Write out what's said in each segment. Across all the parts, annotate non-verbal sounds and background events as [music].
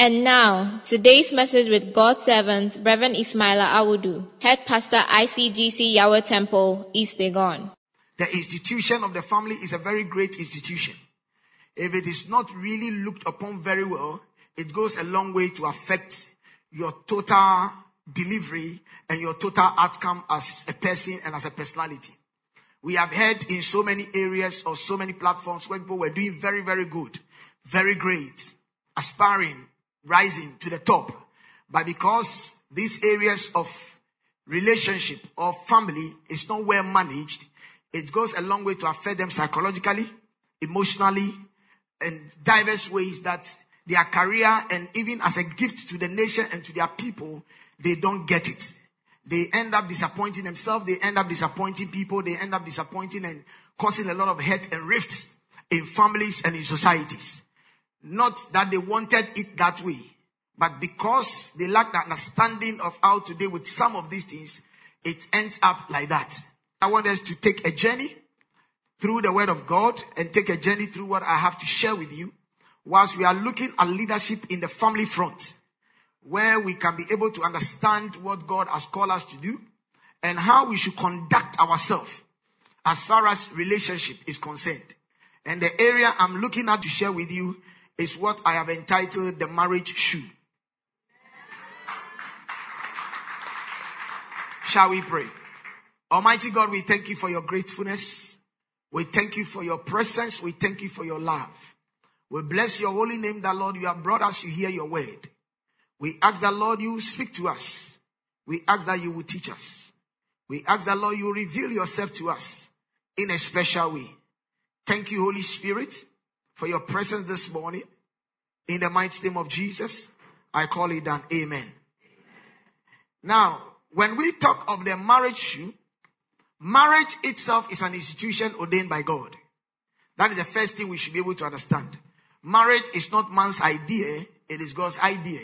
And now, today's message with God's servant, Reverend Ismaila Awudu, Head Pastor ICGC Yahweh Temple, East Legon. The institution of the family is a very great institution. If it is not really looked upon very well, it goes a long way to affect your total delivery and your total outcome as a person and as a personality. We have heard in so many areas or so many platforms where people were doing very, very good, very great, aspiring, rising to the top. But because these areas of relationship or family is not well managed, it goes a long way to affect them psychologically, emotionally, and diverse ways that their career and even as a gift to the nation and to their people, they don't get it. They end up disappointing themselves. They end up disappointing people. They end up disappointing and causing a lot of hurt and rifts in families and in societies. Not that they wanted it that way, but because they lack the understanding of how to deal with some of these things, it ends up like that. I want us to take a journey through the word of God and take a journey through what I have to share with you whilst we are looking at leadership in the family front, where we can be able to understand what God has called us to do and how we should conduct ourselves as far as relationship is concerned. And the area I'm looking at to share with you is what I have entitled the marriage shoe. Shall we pray? Almighty God, we thank you for your gratefulness. We thank you for your presence. We thank you for your love. We bless your holy name that Lord, you have brought us to hear your word. We ask that Lord, you speak to us. We ask that you will teach us. We ask that Lord, you reveal yourself to us in a special way. Thank you, Holy Spirit, for your presence this morning. In the mighty name of Jesus, I call it done. Amen. Amen. Now, when we talk of the marriage shoe, marriage itself is an institution ordained by God. That is the first thing we should be able to understand. Marriage is not man's idea, it is God's idea.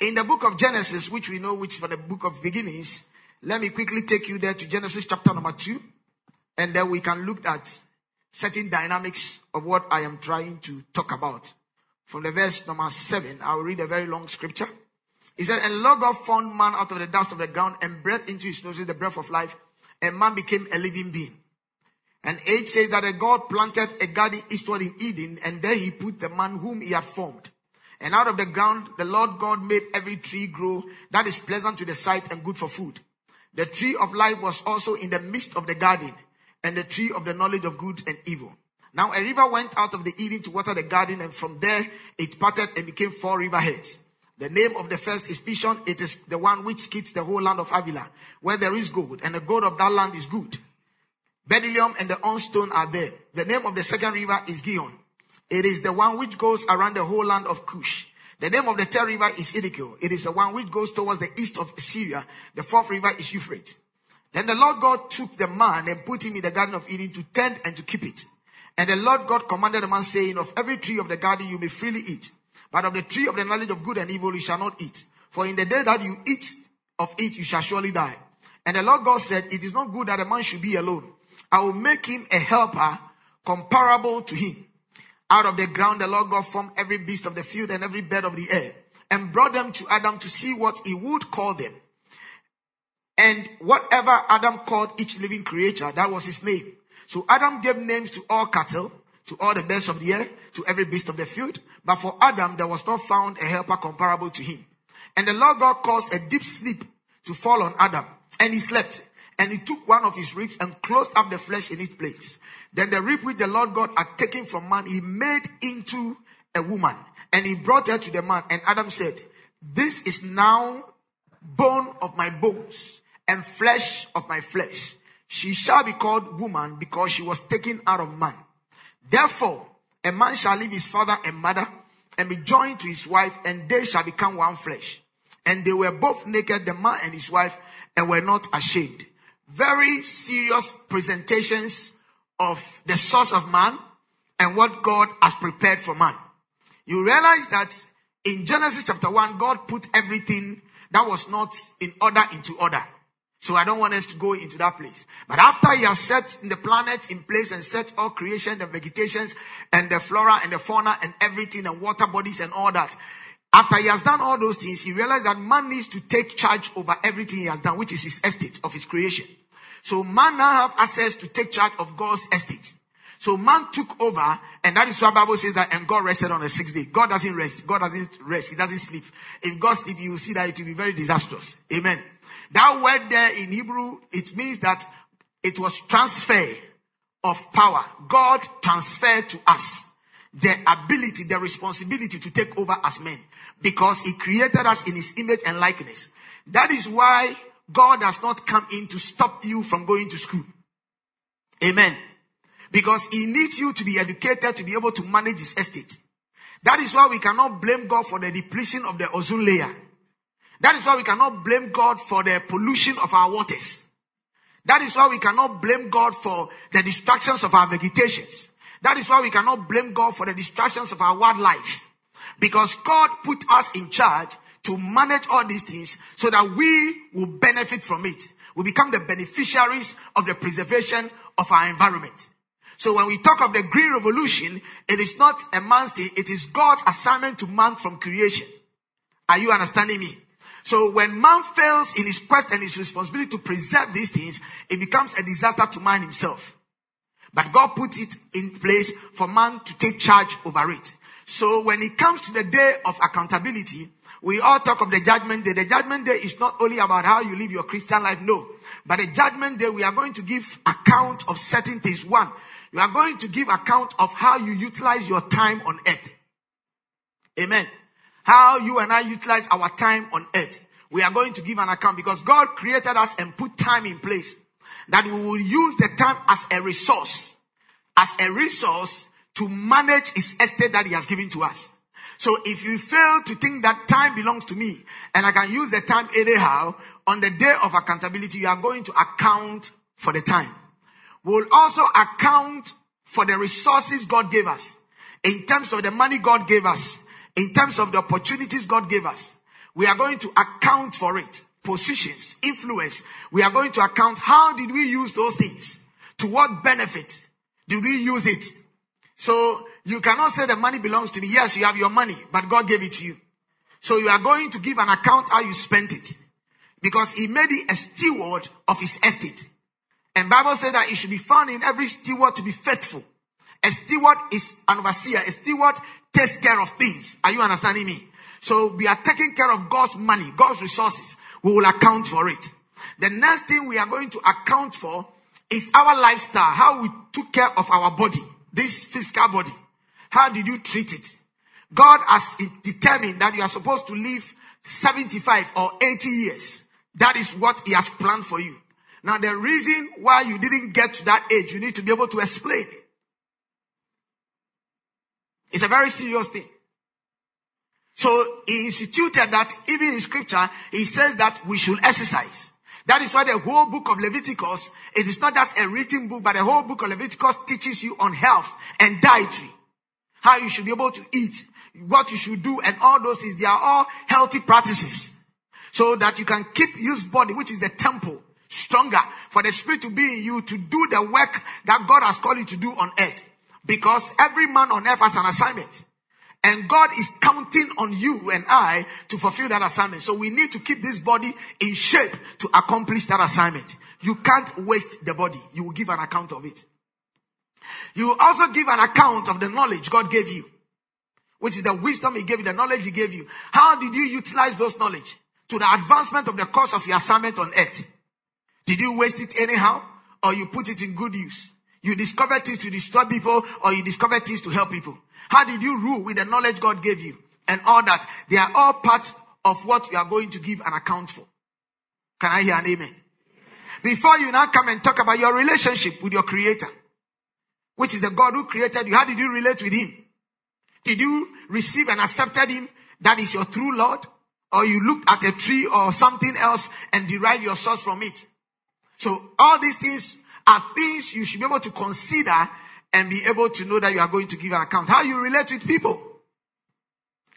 In the book of Genesis, which we know, which for the book of beginnings, let me quickly take you there to Genesis chapter number two, and then we can look at certain dynamics of what I am trying to talk about. From the verse number seven, I will read a very long scripture. He said, And Lord God formed man out of the dust of the ground and breathed into his noses the breath of life, and man became a living being. And 8 says that a God planted a garden eastward in Eden, and there he put the man whom he had formed. And out of the ground, the Lord God made every tree grow that is pleasant to the sight and good for food. The tree of life was also in the midst of the garden, and the tree of the knowledge of good and evil. Now a river went out of the Eden to water the garden, and from there it parted and became four river heads. The name of the first is Pishon. It is the one which skits the whole land of Havilah, where there is gold, and the gold of that land is good. Bdellium and the onyx stone are there. The name of the second river is Gihon. It is the one which goes around the whole land of Cush. The name of the third river is Hiddekel. It is the one which goes towards the east of Syria. The fourth river is Euphrates. Then the Lord God took the man and put him in the garden of Eden to tend and to keep it. And the Lord God commanded the man saying, of every tree of the garden you may freely eat, but of the tree of the knowledge of good and evil you shall not eat. For in the day that you eat of it, you shall surely die. And the Lord God said, it is not good that a man should be alone. I will make him a helper comparable to him. Out of the ground, the Lord God formed every beast of the field and every bird of the air and brought them to Adam to see what he would call them. And whatever Adam called each living creature, that was his name. So Adam gave names to all cattle, to all the birds of the air, to every beast of the field. But for Adam, there was not found a helper comparable to him. And the Lord God caused a deep sleep to fall on Adam, and he slept. And he took one of his ribs and closed up the flesh in its place. Then the rib which the Lord God had taken from man, he made into a woman. And he brought her to the man. And Adam said, This is now bone of my bones and flesh of my flesh. She shall be called woman because she was taken out of man. Therefore, a man shall leave his father and mother and be joined to his wife, and they shall become one flesh. And they were both naked, the man and his wife, and were not ashamed. Very serious presentations of the source of man and what God has prepared for man. You realize that in Genesis chapter 1, God put everything that was not in order into order. So I don't want us to go into that place. But after he has set the planet in place and set all creation, the vegetations and the flora and the fauna and everything and water bodies and all that. After he has done all those things, he realized that man needs to take charge over everything he has done, which is his estate of his creation. So man now have access to take charge of God's estate. So man took over, and that is why Bible says that, and God rested on the sixth day. God doesn't rest. God doesn't rest. He doesn't sleep. If God sleep, you will see that it will be very disastrous. Amen. That word there in Hebrew, it means that it was transfer of power. God transferred to us the ability, the responsibility to take over as men because he created us in his image and likeness. That is why God does not come in to stop you from going to school. Amen. Because he needs you to be educated to be able to manage his estate. That is why we cannot blame God for the depletion of the ozone layer. That is why we cannot blame God for the pollution of our waters. That is why we cannot blame God for the distractions of our vegetations. That is why we cannot blame God for the distractions of our wildlife. Because God put us in charge to manage all these things so that we will benefit from it. We become the beneficiaries of the preservation of our environment. So when we talk of the green revolution, it is not a man's thing, it is God's assignment to man from creation. Are you understanding me? So when man fails in his quest and his responsibility to preserve these things, it becomes a disaster to man himself. But God put it in place for man to take charge over it. So when it comes to the day of accountability, we all talk of the judgment day. The judgment day is not only about how you live your Christian life, no. But the judgment day, we are going to give account of certain things. One, you are going to give account of how you utilize your time on earth. Amen how you and I utilize our time on earth. We are going to give an account because God created us and put time in place that we will use the time as a resource, as a resource to manage his estate that he has given to us. So if you fail to think that time belongs to me and I can use the time anyhow, on the day of accountability, you are going to account for the time. We'll also account for the resources God gave us in terms of the money God gave us in terms of the opportunities God gave us, we are going to account for it. Positions, influence. We are going to account how did we use those things? To what benefit did we use it? So you cannot say the money belongs to me. Yes, you have your money, but God gave it to you. So you are going to give an account how you spent it. Because he made it a steward of his estate. And Bible said that it should be found in every steward to be faithful. A steward is an overseer. A steward takes care of things. Are you understanding me? So we are taking care of God's money, God's resources. We will account for it. The next thing we are going to account for is our lifestyle, how we took care of our body, this physical body. How did you treat it? God has determined that you are supposed to live 75 or 80 years. That is what He has planned for you. Now, the reason why you didn't get to that age, you need to be able to explain it. It's a very serious thing. So he instituted that even in scripture, he says that we should exercise. That is why the whole book of Leviticus, it is not just a written book, but the whole book of Leviticus teaches you on health and dietary. How you should be able to eat, what you should do, and all those things. They are all healthy practices. So that you can keep your body, which is the temple, stronger for the spirit to be in you to do the work that God has called you to do on earth. Because every man on earth has an assignment. And God is counting on you and I to fulfill that assignment. So we need to keep this body in shape to accomplish that assignment. You can't waste the body. You will give an account of it. You will also give an account of the knowledge God gave you, which is the wisdom He gave you, the knowledge He gave you. How did you utilize those knowledge to the advancement of the course of your assignment on earth? Did you waste it anyhow or you put it in good use? You discovered things to destroy people or you discovered things to help people. How did you rule with the knowledge God gave you and all that? They are all part of what you are going to give an account for. Can I hear an amen? Before you now come and talk about your relationship with your creator, which is the God who created you, how did you relate with him? Did you receive and accepted him? That is your true Lord? Or you looked at a tree or something else and derive your source from it? So all these things are things you should be able to consider and be able to know that you are going to give an account. How you relate with people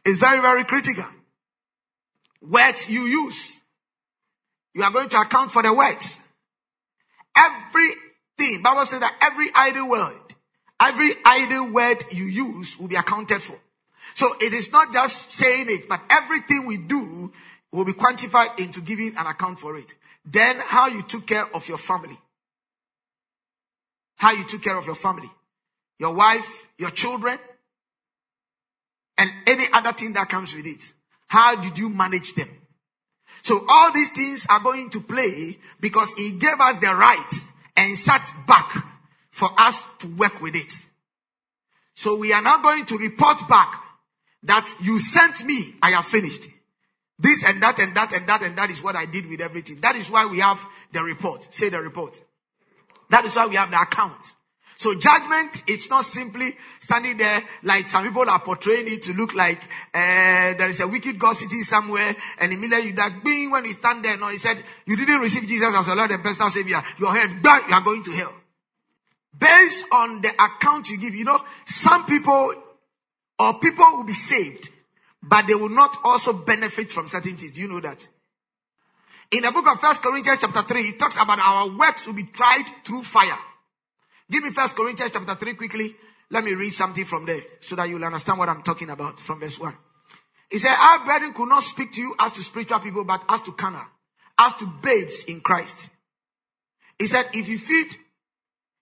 is very, very critical. Words you use. You are going to account for the words. Everything, Bible says that every idle word, every idle word you use will be accounted for. So it is not just saying it, but everything we do will be quantified into giving an account for it. Then how you took care of your family. How you took care of your family. Your wife, your children, and any other thing that comes with it. How did you manage them? So all these things are going to play because he gave us the right and sat back for us to work with it. So we are now going to report back that you sent me, I have finished. This and that and that and that and that is what I did with everything. That is why we have the report. Say the report. That is why we have the account. So judgment, it's not simply standing there like some people are portraying it to look like uh, there is a wicked God sitting somewhere, and immediately you that being when he stand there, no, he said you didn't receive Jesus as your Lord and personal Savior. Your head, bang, you are going to hell. Based on the account you give, you know, some people or people will be saved, but they will not also benefit from certain things. Do you know that? In the book of First Corinthians chapter 3, it talks about our works will be tried through fire. Give me First Corinthians chapter 3 quickly. Let me read something from there so that you'll understand what I'm talking about from verse 1. He said, Our brethren could not speak to you as to spiritual people, but as to carnal, as to babes in Christ. He said, If you feed,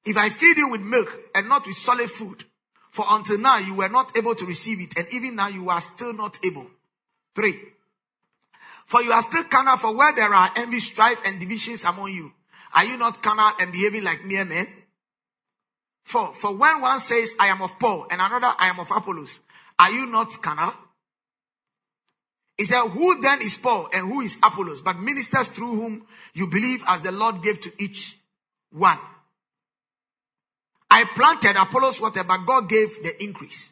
if I feed you with milk and not with solid food, for until now you were not able to receive it, and even now you are still not able. Three. For you are still carnal, for where there are envy, strife, and divisions among you, are you not carnal and behaving like mere men? For, for when one says, I am of Paul, and another, I am of Apollos, are you not carnal? He said, Who then is Paul and who is Apollos, but ministers through whom you believe as the Lord gave to each one? I planted Apollos water, but God gave the increase.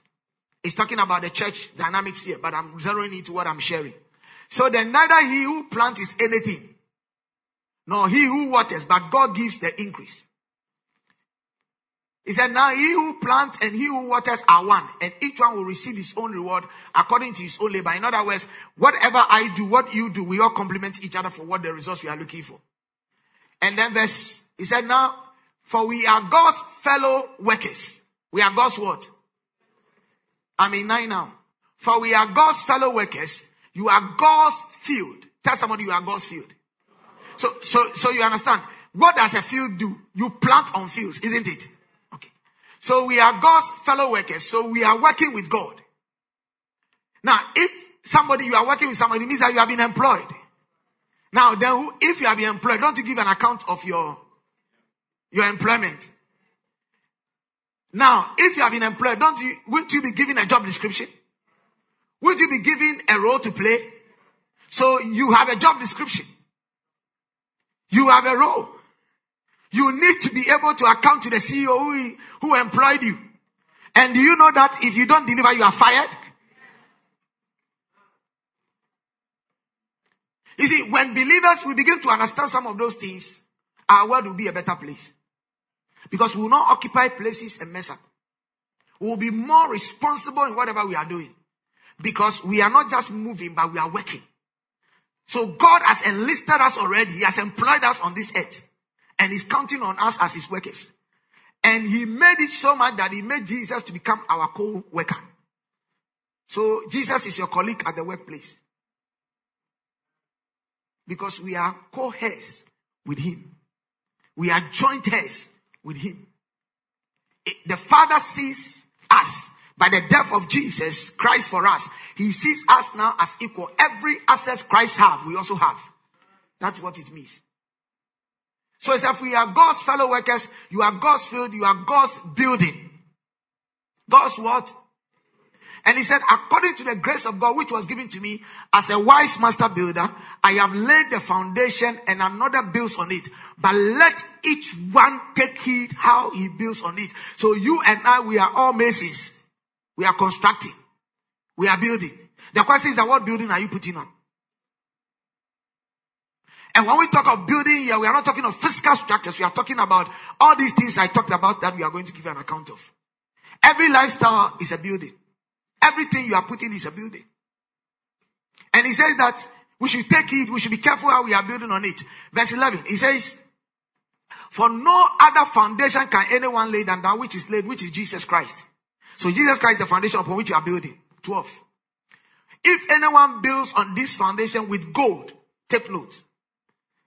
He's talking about the church dynamics here, but I'm zeroing into what I'm sharing. So then neither he who plants is anything, nor he who waters, but God gives the increase. He said, Now he who plants and he who waters are one, and each one will receive his own reward according to his own labor. In other words, whatever I do, what you do, we all complement each other for what the results we are looking for. And then verse, he said, Now, for we are God's fellow workers. We are God's what? I'm in nine now. For we are God's fellow workers. You are God's field. Tell somebody you are God's field. So, so, so you understand. What does a field do? You plant on fields, isn't it? Okay. So we are God's fellow workers. So we are working with God. Now, if somebody, you are working with somebody, means that you have been employed. Now, then, if you have been employed, don't you give an account of your, your employment? Now, if you have been employed, don't you, wouldn't you be given a job description? Would you be given a role to play? So you have a job description. You have a role. You need to be able to account to the CEO who, who employed you. And do you know that if you don't deliver, you are fired? You see, when believers we begin to understand some of those things, our world will be a better place. Because we will not occupy places and mess up. We will be more responsible in whatever we are doing. Because we are not just moving, but we are working. So God has enlisted us already. He has employed us on this earth. And He's counting on us as His workers. And He made it so much that He made Jesus to become our co-worker. So Jesus is your colleague at the workplace. Because we are co-heirs with Him. We are joint heirs with Him. The Father sees us by the death of Jesus Christ for us. He sees us now as equal. Every access Christ have, we also have. That's what it means. So it's if we are God's fellow workers, you are God's field, you are God's building. God's what? And he said, according to the grace of God, which was given to me as a wise master builder, I have laid the foundation and another builds on it. But let each one take heed how he builds on it. So you and I, we are all masons. We are constructing. We are building. The question is that what building are you putting on? And when we talk of building here, we are not talking of physical structures. We are talking about all these things I talked about that we are going to give an account of. Every lifestyle is a building. Everything you are putting is a building. And he says that we should take it, we should be careful how we are building on it. Verse 11, he says, For no other foundation can anyone lay than that which is laid, which is Jesus Christ. So Jesus Christ is the foundation upon which you are building. 12. If anyone builds on this foundation with gold, take note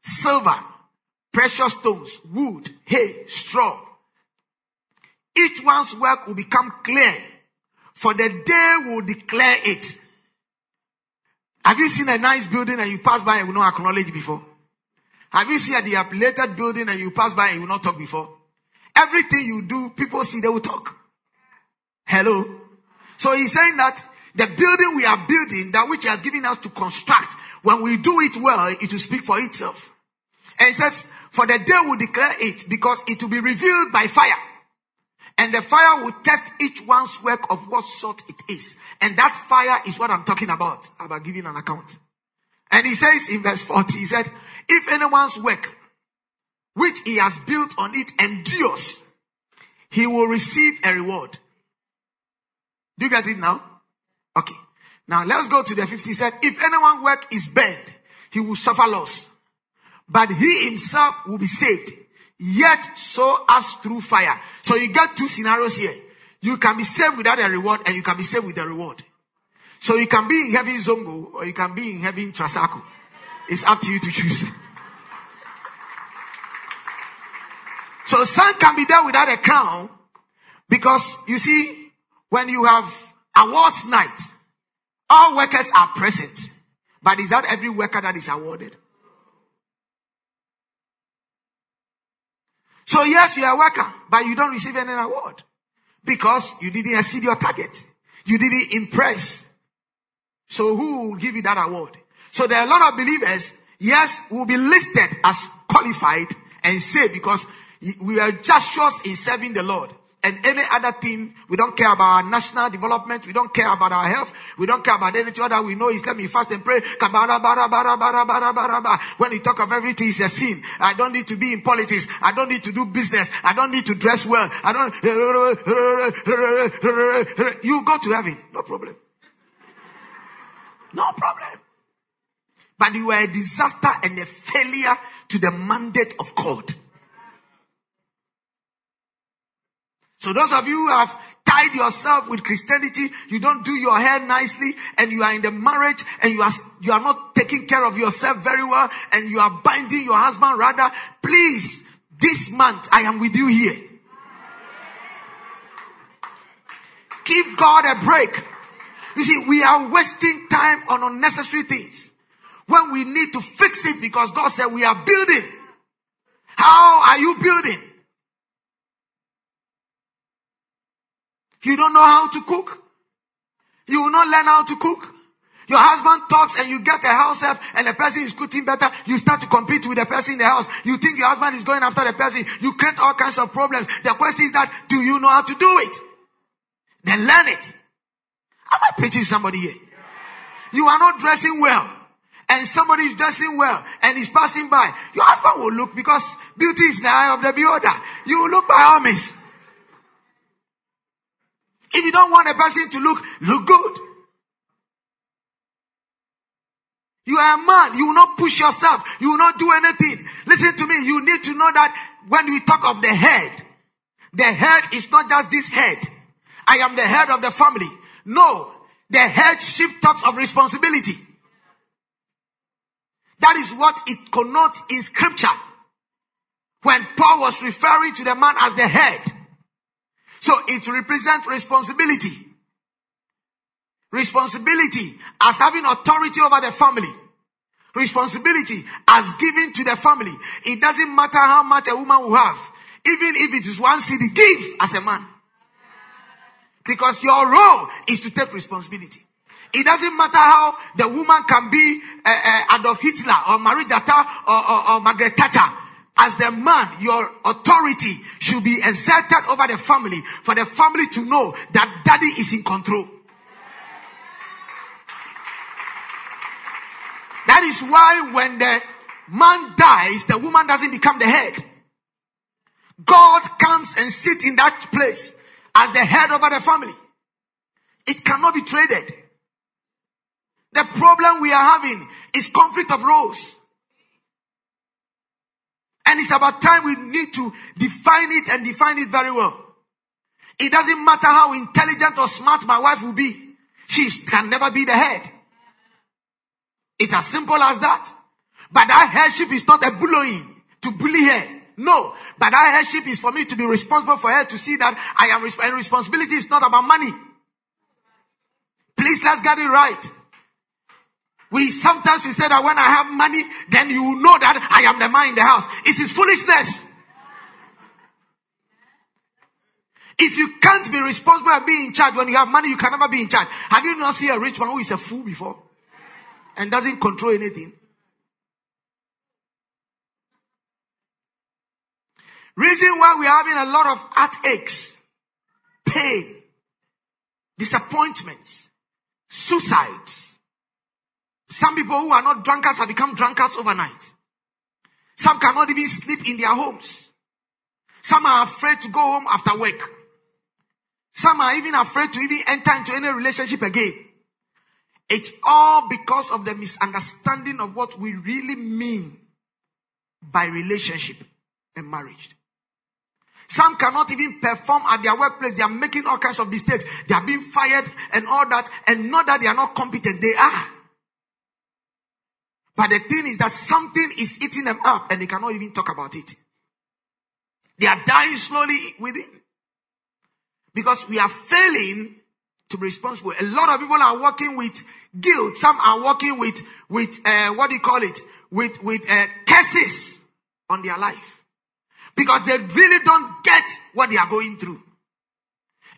silver, precious stones, wood, hay, straw. Each one's work will become clear, for the day will declare it. Have you seen a nice building and you pass by and will not acknowledge before? Have you seen a dilapidated building and you pass by and you will not talk before? Everything you do, people see, they will talk. Hello? So he's saying that the building we are building, that which he has given us to construct, when we do it well, it will speak for itself. And he says, for the day will declare it because it will be revealed by fire. And the fire will test each one's work of what sort it is. And that fire is what I'm talking about, about giving an account. And he says in verse 40, he said, if anyone's work, which he has built on it endures, he will receive a reward. Do you get it now? Okay. Now let's go to the 50. He said, if anyone work is bad, he will suffer loss but he himself will be saved. Yet so as through fire. So you get two scenarios here. You can be saved without a reward and you can be saved with a reward. So you can be in heaven Zongo or you can be in heaven Trasacco. It's up to you to choose. So some can be there without a crown because you see, when you have awards night, all workers are present. But is that every worker that is awarded? So yes, you are worker, but you don't receive any award because you didn't exceed your target. You didn't impress. So who will give you that award? So there are a lot of believers, yes, will be listed as qualified and saved because we are just short in serving the Lord and any other thing. We don't care about our national development. We don't care about our health. We don't care about anything other. We know is let me fast and pray. When you talk of everything, it's a sin. I don't need to be in politics. I don't need to do business. I don't need to dress well. I don't. You go to heaven. No problem. No problem. But you are a disaster and a failure to the mandate of God. So those of you who have tied yourself with Christianity, you don't do your hair nicely, and you are in the marriage, and you are you are not taking care of yourself very well, and you are binding your husband rather. Please, this month I am with you here. Give God a break. You see, we are wasting time on unnecessary things when we need to fix it because God said we are building. How are you building? You don't know how to cook. You will not learn how to cook. Your husband talks and you get a house help and the person is cooking better. You start to compete with the person in the house. You think your husband is going after the person. You create all kinds of problems. The question is that, do you know how to do it? Then learn it. Am I preaching somebody here? You are not dressing well and somebody is dressing well and is passing by. Your husband will look because beauty is the eye of the beholder. You will look by all means. If you don't want a person to look, look good. You are a man. You will not push yourself. You will not do anything. Listen to me. You need to know that when we talk of the head, the head is not just this head. I am the head of the family. No. The headship talks of responsibility. That is what it connotes in scripture. When Paul was referring to the man as the head. So it represents responsibility. Responsibility as having authority over the family. Responsibility as giving to the family. It doesn't matter how much a woman will have. Even if it is one city, give as a man. Because your role is to take responsibility. It doesn't matter how the woman can be uh, uh, Adolf Hitler or Marie Jata or, or, or Margaret Thatcher. As the man, your authority should be exerted over the family for the family to know that daddy is in control. That is why when the man dies, the woman doesn't become the head. God comes and sits in that place as the head over the family. It cannot be traded. The problem we are having is conflict of roles. And it's about time we need to define it and define it very well. It doesn't matter how intelligent or smart my wife will be. She can never be the head. It's as simple as that. But that headship is not a bullying to bully her. No. But that headship is for me to be responsible for her to see that I am, and responsibility is not about money. Please let's get it right. We sometimes we say that when I have money, then you know that I am the man in the house. It is foolishness. If you can't be responsible and be in charge when you have money, you can never be in charge. Have you not seen a rich man who is a fool before and doesn't control anything? Reason why we're having a lot of heartaches, pain, disappointments, suicides, some people who are not drunkards have become drunkards overnight. Some cannot even sleep in their homes. Some are afraid to go home after work. Some are even afraid to even enter into any relationship again. It's all because of the misunderstanding of what we really mean by relationship and marriage. Some cannot even perform at their workplace. They are making all kinds of mistakes. They are being fired and all that. And not that they are not competent. They are. But the thing is that something is eating them up and they cannot even talk about it. They are dying slowly within. Because we are failing to be responsible. A lot of people are working with guilt. Some are working with, with, uh, what do you call it? With, with, uh, curses on their life. Because they really don't get what they are going through.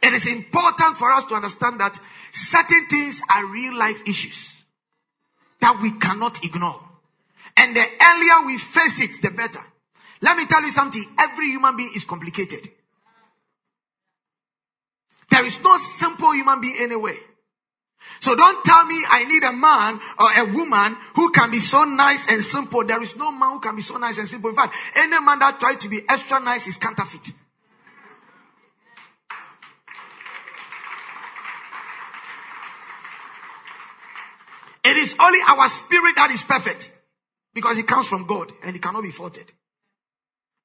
It is important for us to understand that certain things are real life issues that we cannot ignore. And the earlier we face it, the better. Let me tell you something. Every human being is complicated. There is no simple human being anyway. So don't tell me I need a man or a woman who can be so nice and simple. There is no man who can be so nice and simple. In fact, any man that tries to be extra nice is counterfeit. It is only our spirit that is perfect because it comes from God and it cannot be faulted.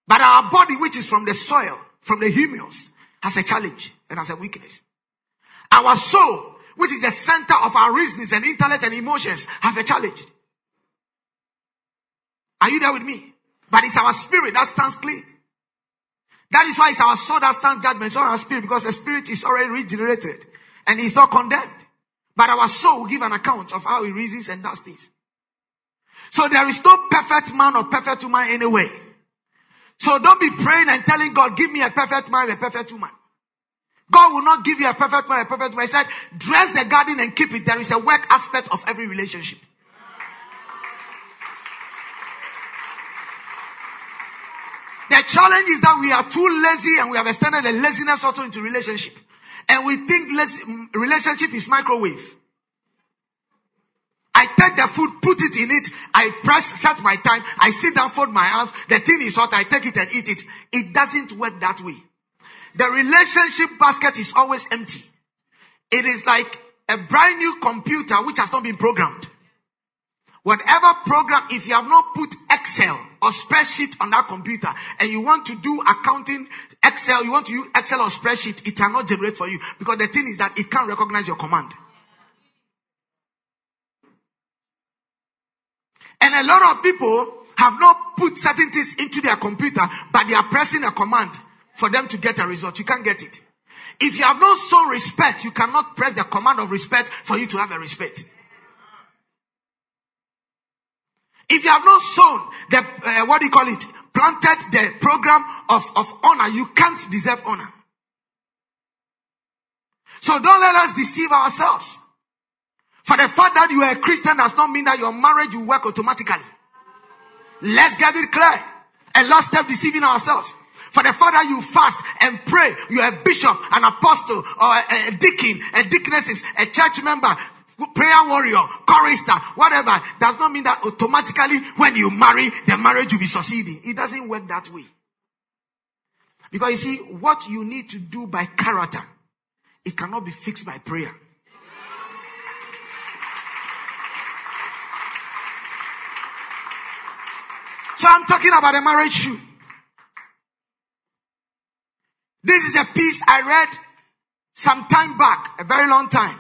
But our body, which is from the soil, from the humus, has a challenge and has a weakness. Our soul, which is the center of our reasonings and intellect and emotions, have a challenge. Are you there with me? But it's our spirit that stands clean. That is why it's our soul that stands judgment, it's not our spirit, because the spirit is already regenerated and is not condemned. But our soul will give an account of how he reasons and does things. So there is no perfect man or perfect woman anyway. So don't be praying and telling God, give me a perfect man, a perfect woman. God will not give you a perfect man, a perfect woman. He said, dress the garden and keep it. There is a work aspect of every relationship. The challenge is that we are too lazy and we have extended the laziness also into relationship. And we think relationship is microwave. I take the food, put it in it, I press, set my time, I sit down, fold my arms, the thing is hot, I take it and eat it. It doesn't work that way. The relationship basket is always empty. It is like a brand new computer which has not been programmed. Whatever program, if you have not put Excel or spreadsheet on that computer and you want to do accounting, Excel, you want to use Excel or spreadsheet, it cannot generate for you because the thing is that it can't recognize your command. And a lot of people have not put certain things into their computer, but they are pressing a command for them to get a result. You can't get it. If you have not shown respect, you cannot press the command of respect for you to have a respect. If you have not sown the, uh, what do you call it? Planted the program of, of honor, you can't deserve honor. So don't let us deceive ourselves. For the fact that you are a Christian does not mean that your marriage will work automatically. Let's get it clear. And last step deceiving ourselves. For the fact that you fast and pray, you're a bishop, an apostle, or a, a deacon, a deaconess, a church member, prayer warrior, chorister, whatever, does not mean that automatically when you marry, the marriage will be succeeding. It doesn't work that way. Because you see, what you need to do by character, it cannot be fixed by prayer. So I'm talking about a marriage shoe. This is a piece I read some time back, a very long time.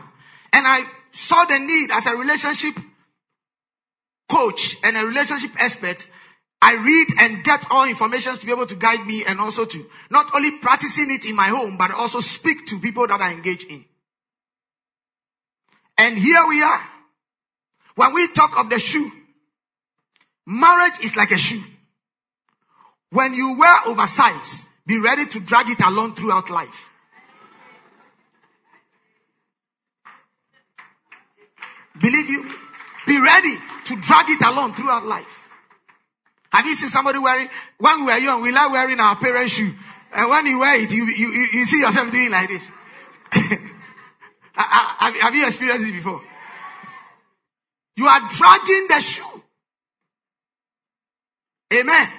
And I saw the need as a relationship coach and a relationship expert. I read and get all information to be able to guide me and also to not only practicing it in my home, but also speak to people that I engage in. And here we are. When we talk of the shoe, marriage is like a shoe. When you wear oversized, be ready to drag it along throughout life. Believe you? Be ready to drag it along throughout life. Have you seen somebody wearing, when we were young, we like wearing our parents' shoe. And when you wear it, you, you, you see yourself doing like this. [laughs] have, you experienced it before? You are dragging the shoe. Amen.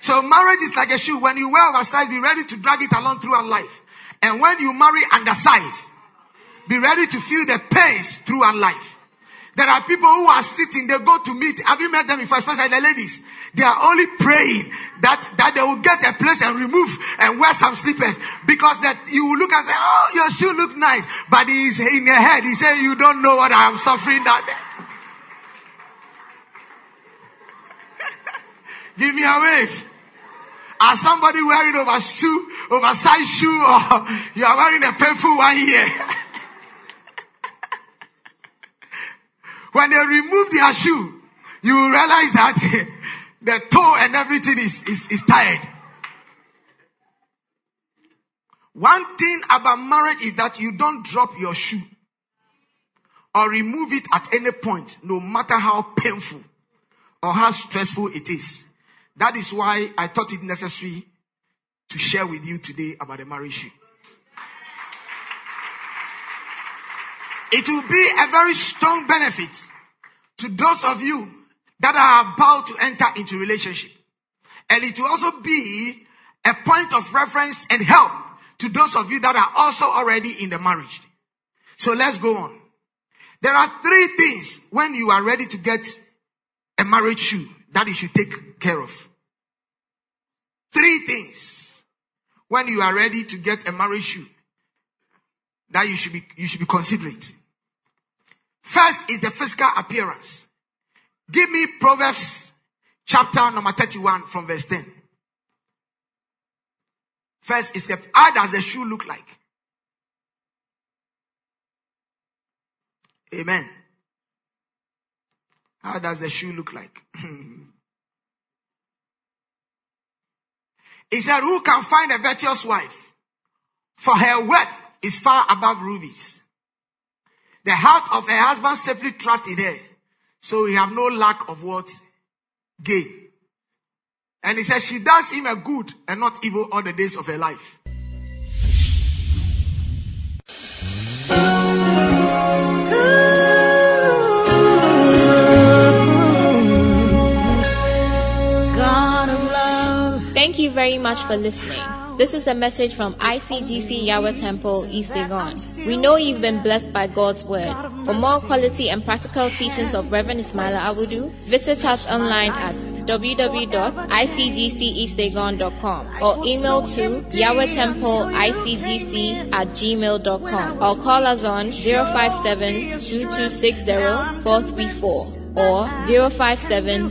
So marriage is like a shoe. When you wear oversized, be ready to drag it along throughout life. And when you marry undersized, be ready to feel the pains throughout life. There are people who are sitting, they go to meet. Have you met them before? Especially the ladies. They are only praying that, that they will get a place and remove and wear some slippers. Because that you will look and say, oh, your shoe look nice. But he's in your head. He said, you don't know what I'm suffering that day. [laughs] Give me a wave. Are somebody wearing over shoe, oversized shoe, or [laughs] you are wearing a painful one here? [laughs] when they remove their shoe, you will realize that [laughs] the toe and everything is, is, is tired. One thing about marriage is that you don't drop your shoe or remove it at any point, no matter how painful or how stressful it is. That is why I thought it necessary to share with you today about the marriage shoe. It will be a very strong benefit to those of you that are about to enter into relationship. And it will also be a point of reference and help to those of you that are also already in the marriage. So let's go on. There are three things when you are ready to get a marriage shoe that you should take care of. Three things when you are ready to get a marriage shoe that you should be, you should be considerate. First is the physical appearance. Give me Proverbs chapter number 31 from verse 10. First is the, how does the shoe look like? Amen. How does the shoe look like? [laughs] he said, who can find a virtuous wife? For her worth is far above rubies. The heart of her husband safely trusted her. So he have no lack of what? Gain. And he says she does him a good and not evil all the days of her life. Thank you very much for listening. This is a message from ICGC Yahweh Temple, East Legon. We know you've been blessed by God's word. For more quality and practical teachings of Reverend Ismaila Awudu, visit us online at www.icgceastlegon.com or email to yahwehtemple.icgc at gmail.com or call us on 057 2260 434 or 057